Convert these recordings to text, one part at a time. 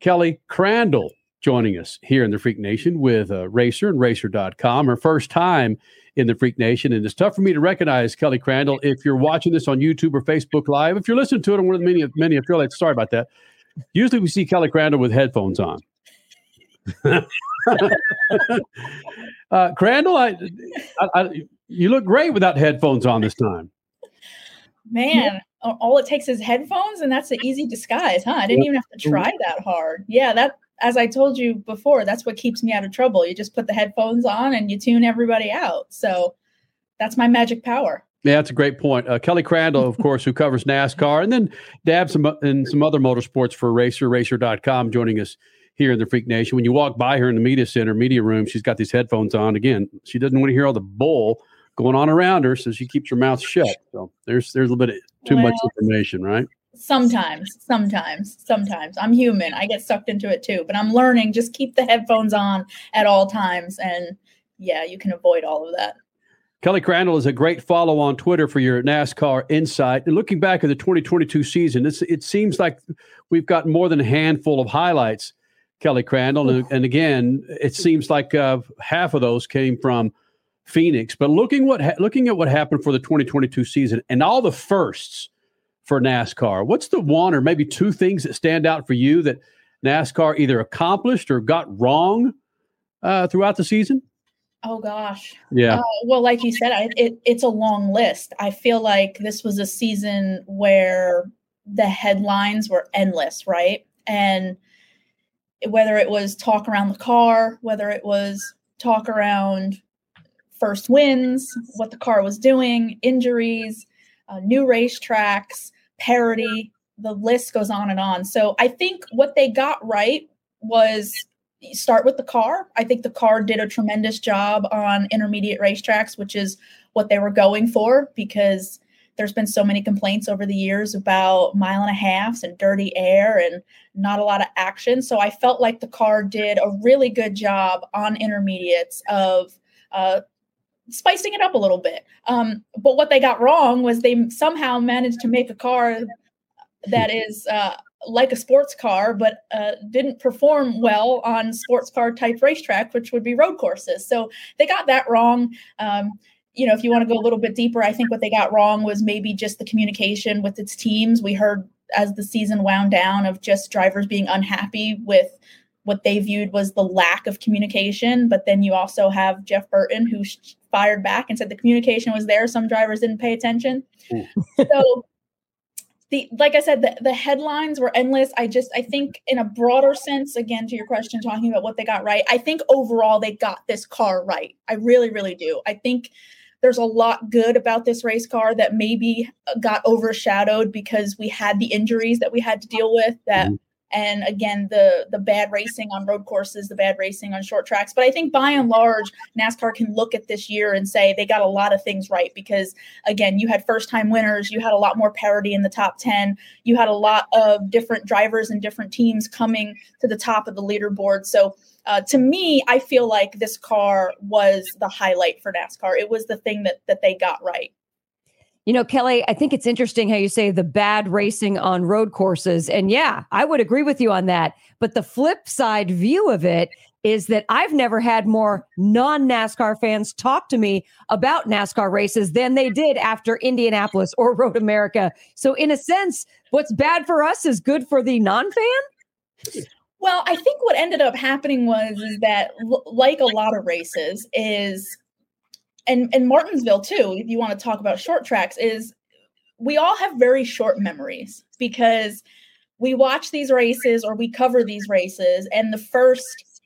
Kelly Crandall joining us here in the Freak Nation with uh, Racer and Racer.com. Her first time in the Freak Nation. And it's tough for me to recognize Kelly Crandall if you're watching this on YouTube or Facebook Live. If you're listening to it on one of the many, many affiliates, sorry about that. Usually we see Kelly Crandall with headphones on. uh, Crandall, I, I, I, you look great without headphones on this time. Man, all it takes is headphones, and that's an easy disguise, huh? I didn't even have to try that hard. Yeah, that as I told you before, that's what keeps me out of trouble. You just put the headphones on and you tune everybody out. So that's my magic power. Yeah, that's a great point. Uh, Kelly Crandall, of course, who covers NASCAR and then dabs some in some other motorsports for Racer, Racer.com, joining us here in the Freak Nation. When you walk by her in the media center, media room, she's got these headphones on. Again, she doesn't want to hear all the bull going on around her, so she keeps her mouth shut. So there's there's a little bit too well, much information, right? Sometimes, sometimes, sometimes. I'm human. I get sucked into it too, but I'm learning. Just keep the headphones on at all times. And yeah, you can avoid all of that. Kelly Crandall is a great follow on Twitter for your NASCAR insight. And looking back at the 2022 season, it seems like we've got more than a handful of highlights, Kelly Crandall. And, and again, it seems like uh, half of those came from Phoenix. But looking what ha- looking at what happened for the 2022 season and all the firsts for NASCAR, what's the one or maybe two things that stand out for you that NASCAR either accomplished or got wrong uh, throughout the season? Oh gosh. Yeah. Uh, well, like you said, I, it, it's a long list. I feel like this was a season where the headlines were endless, right? And whether it was talk around the car, whether it was talk around first wins, what the car was doing, injuries, uh, new racetracks, parity, the list goes on and on. So I think what they got right was start with the car. I think the car did a tremendous job on intermediate racetracks, which is what they were going for because there's been so many complaints over the years about mile and a halfs and dirty air and not a lot of action. So I felt like the car did a really good job on intermediates of uh, spicing it up a little bit. Um, but what they got wrong was they somehow managed to make a car that is uh, like a sports car, but uh, didn't perform well on sports car type racetrack, which would be road courses. So they got that wrong. Um, you know, if you want to go a little bit deeper, I think what they got wrong was maybe just the communication with its teams. We heard as the season wound down of just drivers being unhappy with what they viewed was the lack of communication. But then you also have Jeff Burton, who fired back and said the communication was there. Some drivers didn't pay attention. so the like I said, the, the headlines were endless. I just I think in a broader sense, again to your question, talking about what they got right, I think overall they got this car right. I really, really do. I think there's a lot good about this race car that maybe got overshadowed because we had the injuries that we had to deal with that mm-hmm and again the the bad racing on road courses the bad racing on short tracks. But i think by and large nascar can look at this year and say they got a lot of things right because again you had first time winners you had a lot more parity in the top 10 you had a lot of different drivers and different teams coming to the top of the leaderboard. So uh, to me i feel like this car was the highlight for nascar. It was the thing that that they got right you know, Kelly, I think it's interesting how you say the bad racing on road courses. And yeah, I would agree with you on that. But the flip side view of it is that I've never had more non NASCAR fans talk to me about NASCAR races than they did after Indianapolis or Road America. So, in a sense, what's bad for us is good for the non fan. Well, I think what ended up happening was that, like a lot of races, is and and Martinsville too, if you want to talk about short tracks, is we all have very short memories because we watch these races or we cover these races, and the first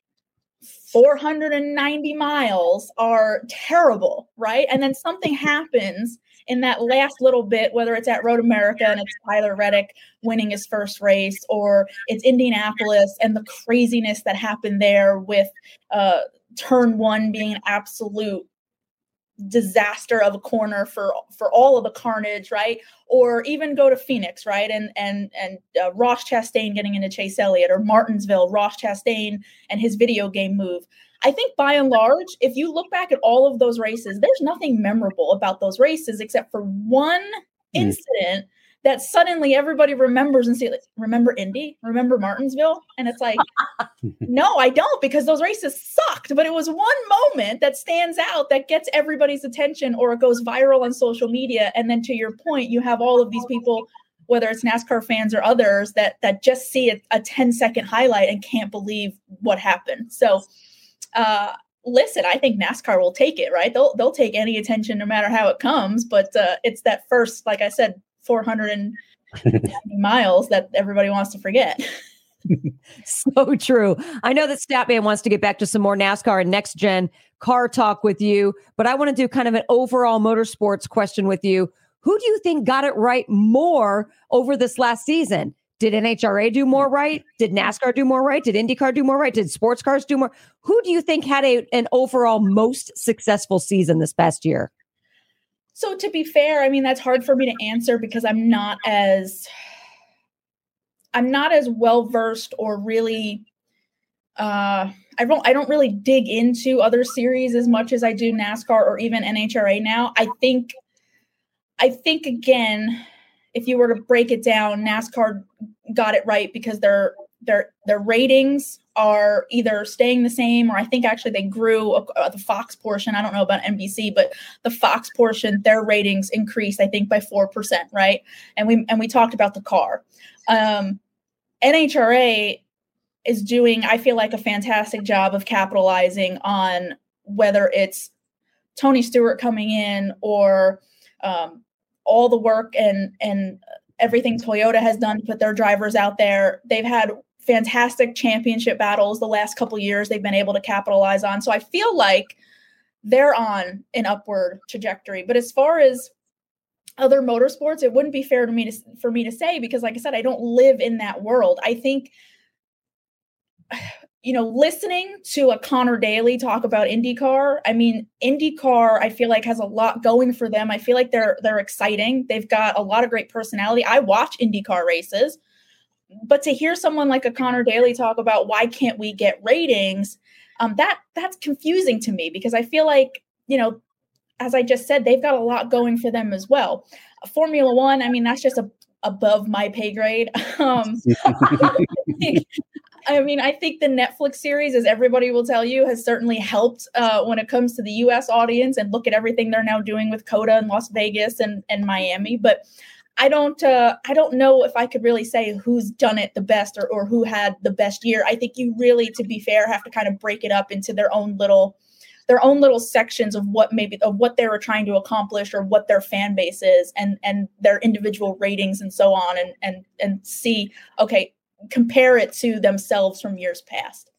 490 miles are terrible, right? And then something happens in that last little bit, whether it's at Road America and it's Tyler Reddick winning his first race, or it's Indianapolis and the craziness that happened there with uh, turn one being an absolute disaster of a corner for for all of the carnage right? Or even go to phoenix right? And and and uh, ross chastain getting into chase elliott or martinsville ross chastain and his video game move. I think by and large if you look back at all of those races there's nothing memorable about those races except for one mm. incident that suddenly everybody remembers and see like, remember Indy, remember Martinsville, and it's like, no, I don't because those races sucked. But it was one moment that stands out that gets everybody's attention, or it goes viral on social media. And then to your point, you have all of these people, whether it's NASCAR fans or others, that that just see a, a 10 second highlight and can't believe what happened. So. Uh, listen, I think NASCAR will take it, right? They'll they'll take any attention no matter how it comes, but uh, it's that first, like I said, 400 miles that everybody wants to forget. so true. I know that Statman wants to get back to some more NASCAR and next gen car talk with you, but I want to do kind of an overall motorsports question with you. Who do you think got it right more over this last season? Did NHRA do more right? Did NASCAR do more right? Did IndyCar do more right? Did sports cars do more? Who do you think had a, an overall most successful season this past year? So to be fair, I mean that's hard for me to answer because I'm not as I'm not as well versed or really uh I don't I don't really dig into other series as much as I do NASCAR or even NHRA now. I think I think again if you were to break it down, NASCAR got it right because their their their ratings are either staying the same or I think actually they grew uh, the Fox portion. I don't know about NBC, but the Fox portion, their ratings increased, I think, by four percent, right? And we and we talked about the car. Um, NHRA is doing, I feel like, a fantastic job of capitalizing on whether it's Tony Stewart coming in or um, all the work and and everything Toyota has done to put their drivers out there. They've had fantastic championship battles the last couple years they've been able to capitalize on. So I feel like they're on an upward trajectory. But as far as other motorsports, it wouldn't be fair to me to for me to say because like I said, I don't live in that world. I think you know, listening to a Connor Daly talk about IndyCar, I mean, IndyCar, I feel like has a lot going for them. I feel like they're they're exciting. They've got a lot of great personality. I watch IndyCar races but to hear someone like a Connor Daly talk about why can't we get ratings, um, that that's confusing to me because I feel like you know, as I just said, they've got a lot going for them as well. Formula One, I mean, that's just a, above my pay grade. Um, I mean, I think the Netflix series, as everybody will tell you, has certainly helped uh, when it comes to the U.S. audience. And look at everything they're now doing with COTA and Las Vegas and, and Miami. But I don't uh, I don't know if I could really say who's done it the best or, or who had the best year. I think you really, to be fair, have to kind of break it up into their own little their own little sections of what maybe of what they were trying to accomplish or what their fan base is and and their individual ratings and so on and and and see okay compare it to themselves from years past.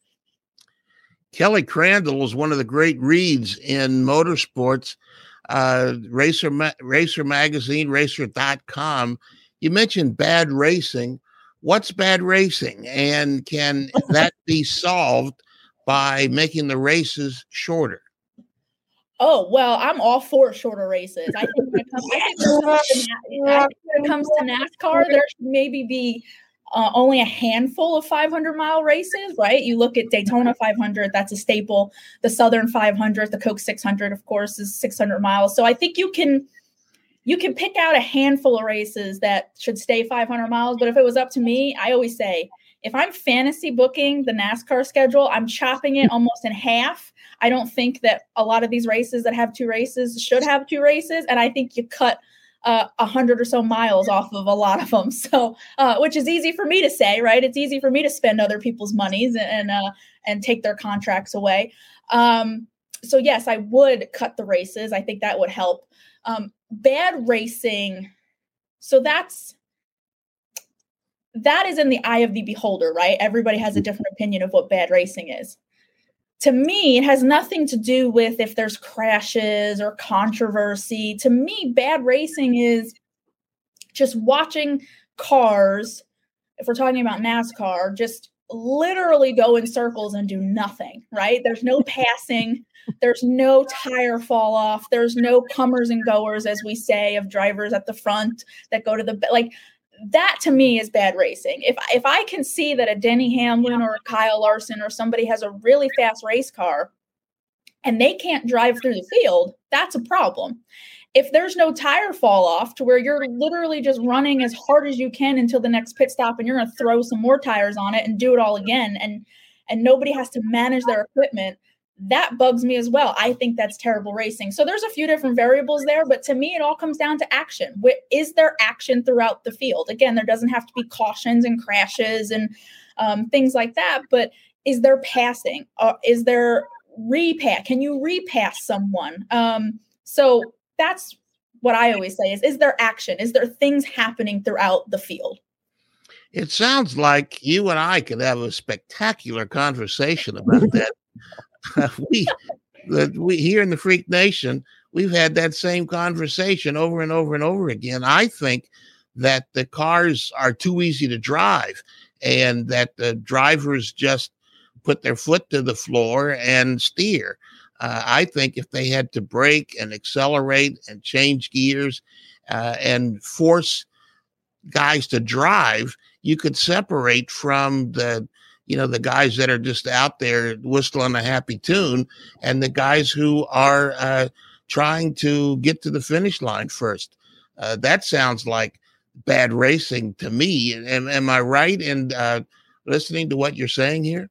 Kelly Crandall is one of the great reads in motorsports uh, Racer, Ma- Racer Magazine, Racer.com. You mentioned bad racing. What's bad racing? And can that be solved by making the races shorter? Oh well, I'm all for shorter races. I think when it comes, I think when it comes to NASCAR, there should maybe be uh, only a handful of 500 mile races, right? You look at Daytona 500, that's a staple. The Southern 500, the Coke 600, of course, is 600 miles. So I think you can you can pick out a handful of races that should stay 500 miles. But if it was up to me, I always say if I'm fantasy booking the NASCAR schedule, I'm chopping it almost in half. I don't think that a lot of these races that have two races should have two races, and I think you cut a uh, hundred or so miles off of a lot of them. So, uh, which is easy for me to say, right? It's easy for me to spend other people's monies and uh, and take their contracts away. Um, so yes, I would cut the races. I think that would help. Um, bad racing. So that's that is in the eye of the beholder, right? Everybody has a different opinion of what bad racing is to me, it has nothing to do with if there's crashes or controversy. To me, bad racing is just watching cars, if we're talking about NASCAR, just literally go in circles and do nothing, right? There's no passing, there's no tire fall off, there's no comers and goers, as we say, of drivers at the front that go to the like that to me is bad racing. If if I can see that a Denny Hamlin or a Kyle Larson or somebody has a really fast race car and they can't drive through the field, that's a problem. if there's no tire fall off to where you're literally just running as hard as you can until the next pit stop and you're going to throw some more tires on it and do it all again and and nobody has to manage their equipment that bugs me as well i think that's terrible racing so there's a few different variables there but to me it all comes down to action is there action throughout the field again there doesn't have to be cautions and crashes and um, things like that but is there passing uh, is there repass can you repass someone um, so that's what I always say is is there action? Is there things happening throughout the field? It sounds like you and I could have a spectacular conversation about that. we we here in the Freak Nation, we've had that same conversation over and over and over again. I think that the cars are too easy to drive and that the drivers just put their foot to the floor and steer. Uh, I think if they had to brake and accelerate and change gears uh, and force guys to drive, you could separate from the you know the guys that are just out there whistling a happy tune and the guys who are uh, trying to get to the finish line first. Uh, that sounds like bad racing to me. Am, am I right in uh, listening to what you're saying here?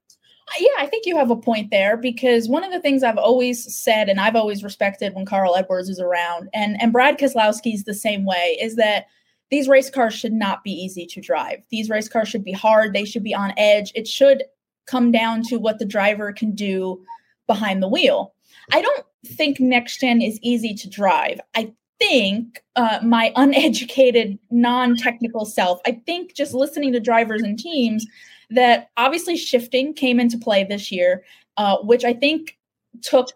yeah, I think you have a point there because one of the things I've always said and I've always respected when Carl Edwards is around and and Brad Keselowski's the same way is that these race cars should not be easy to drive. These race cars should be hard, they should be on edge. It should come down to what the driver can do behind the wheel. I don't think next gen is easy to drive. I think uh, my uneducated, non technical self, I think just listening to drivers and teams, that obviously shifting came into play this year, uh, which I think took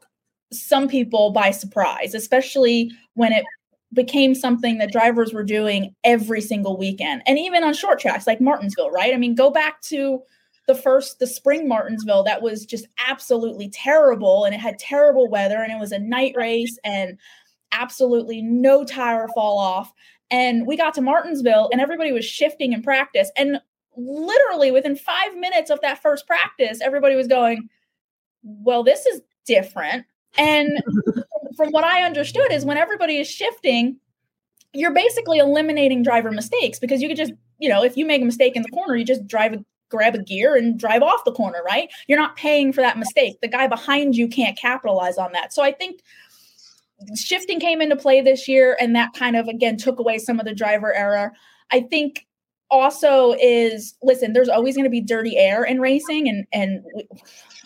some people by surprise, especially when it became something that drivers were doing every single weekend and even on short tracks like Martinsville, right? I mean, go back to the first, the spring Martinsville, that was just absolutely terrible and it had terrible weather and it was a night race and absolutely no tire fall off. And we got to Martinsville and everybody was shifting in practice. And literally within five minutes of that first practice, everybody was going, Well, this is different. And from what I understood, is when everybody is shifting, you're basically eliminating driver mistakes because you could just, you know, if you make a mistake in the corner, you just drive a grab a gear and drive off the corner, right? You're not paying for that mistake. The guy behind you can't capitalize on that. So I think shifting came into play this year and that kind of again took away some of the driver error. I think also is listen there's always going to be dirty air in racing and and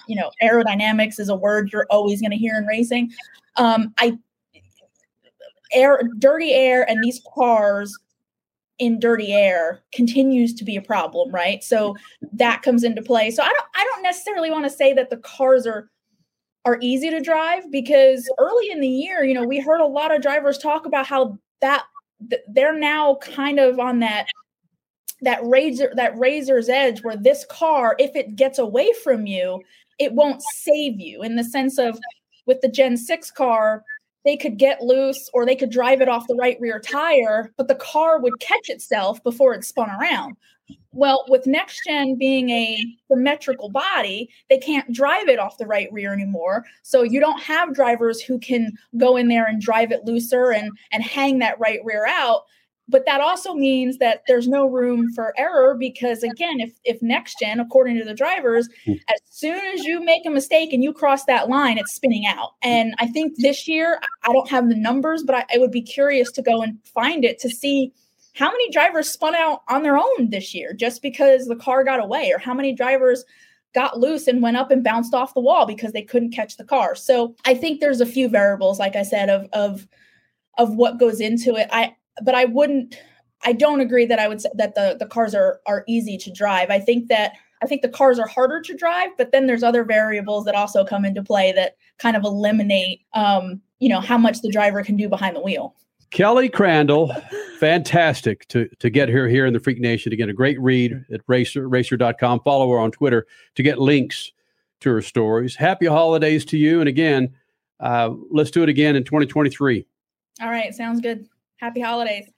you know aerodynamics is a word you're always going to hear in racing. Um i air dirty air and these cars in dirty air continues to be a problem right? So that comes into play. So i don't i don't necessarily want to say that the cars are are easy to drive because early in the year you know we heard a lot of drivers talk about how that they're now kind of on that that razor that razor's edge where this car if it gets away from you it won't save you in the sense of with the gen 6 car they could get loose or they could drive it off the right rear tire but the car would catch itself before it spun around. Well with next gen being a symmetrical body they can't drive it off the right rear anymore. So you don't have drivers who can go in there and drive it looser and and hang that right rear out but that also means that there's no room for error because again if if next gen according to the drivers hmm. as soon as you make a mistake and you cross that line it's spinning out. And i think this year i don't have the numbers but I, I, would be curious to go and find it to see how many drivers spun out on their own this year just because the car got away or how many drivers got loose and went up and bounced off the wall because they couldn't catch the car. So i think there's a few variables like i said of of of what goes into it. I but I wouldn't I don't agree that I would say that the the cars are are easy to drive. I think that I think the cars are harder to drive, but then there's other variables that also come into play that kind of eliminate um, you know, how much the driver can do behind the wheel. Kelly Crandall, fantastic to to get her here in the Freak Nation. Again, a great read at racer racer.com. Follow her on Twitter to get links to her stories. Happy holidays to you. And again, uh, let's do it again in 2023. All right, sounds good. Happy holidays.